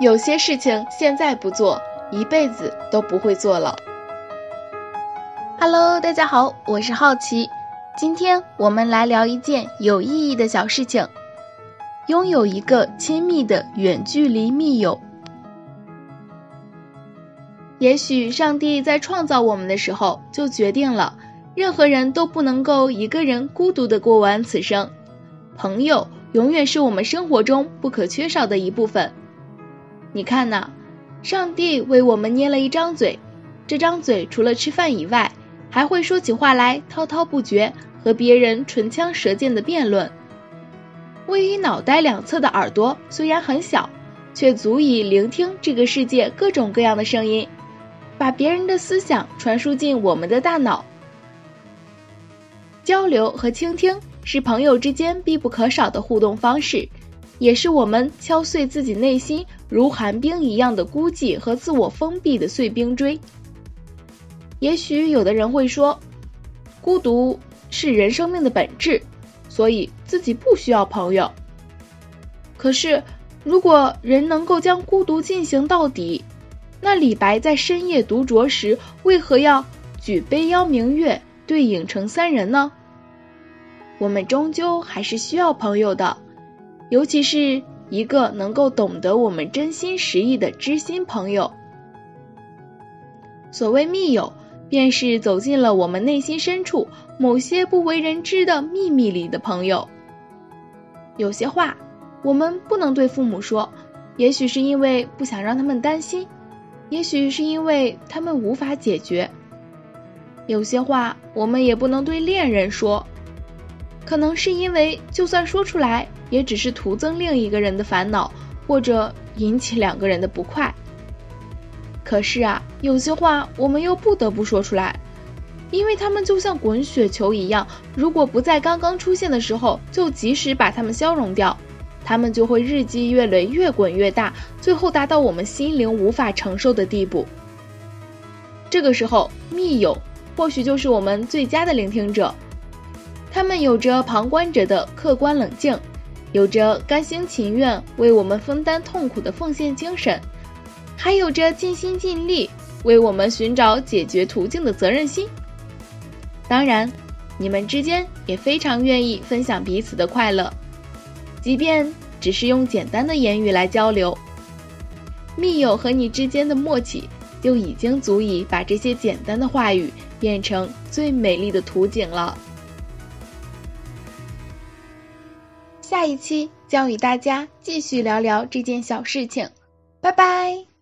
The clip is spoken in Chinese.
有些事情现在不做，一辈子都不会做了。Hello，大家好，我是好奇，今天我们来聊一件有意义的小事情：拥有一个亲密的远距离密友。也许上帝在创造我们的时候就决定了，任何人都不能够一个人孤独的过完此生。朋友永远是我们生活中不可缺少的一部分。你看呐，上帝为我们捏了一张嘴，这张嘴除了吃饭以外，还会说起话来滔滔不绝，和别人唇枪舌剑的辩论。位于脑袋两侧的耳朵虽然很小，却足以聆听这个世界各种各样的声音，把别人的思想传输进我们的大脑。交流和倾听是朋友之间必不可少的互动方式。也是我们敲碎自己内心如寒冰一样的孤寂和自我封闭的碎冰锥。也许有的人会说，孤独是人生命的本质，所以自己不需要朋友。可是，如果人能够将孤独进行到底，那李白在深夜独酌时为何要举杯邀明月，对影成三人呢？我们终究还是需要朋友的。尤其是一个能够懂得我们真心实意的知心朋友。所谓密友，便是走进了我们内心深处某些不为人知的秘密里的朋友。有些话我们不能对父母说，也许是因为不想让他们担心，也许是因为他们无法解决。有些话我们也不能对恋人说。可能是因为，就算说出来，也只是徒增另一个人的烦恼，或者引起两个人的不快。可是啊，有些话我们又不得不说出来，因为他们就像滚雪球一样，如果不在刚刚出现的时候就及时把它们消融掉，他们就会日积月累，越滚越大，最后达到我们心灵无法承受的地步。这个时候，密友或许就是我们最佳的聆听者。他们有着旁观者的客观冷静，有着甘心情愿为我们分担痛苦的奉献精神，还有着尽心尽力为我们寻找解决途径的责任心。当然，你们之间也非常愿意分享彼此的快乐，即便只是用简单的言语来交流。密友和你之间的默契，就已经足以把这些简单的话语变成最美丽的图景了。下一期将与大家继续聊聊这件小事情，拜拜。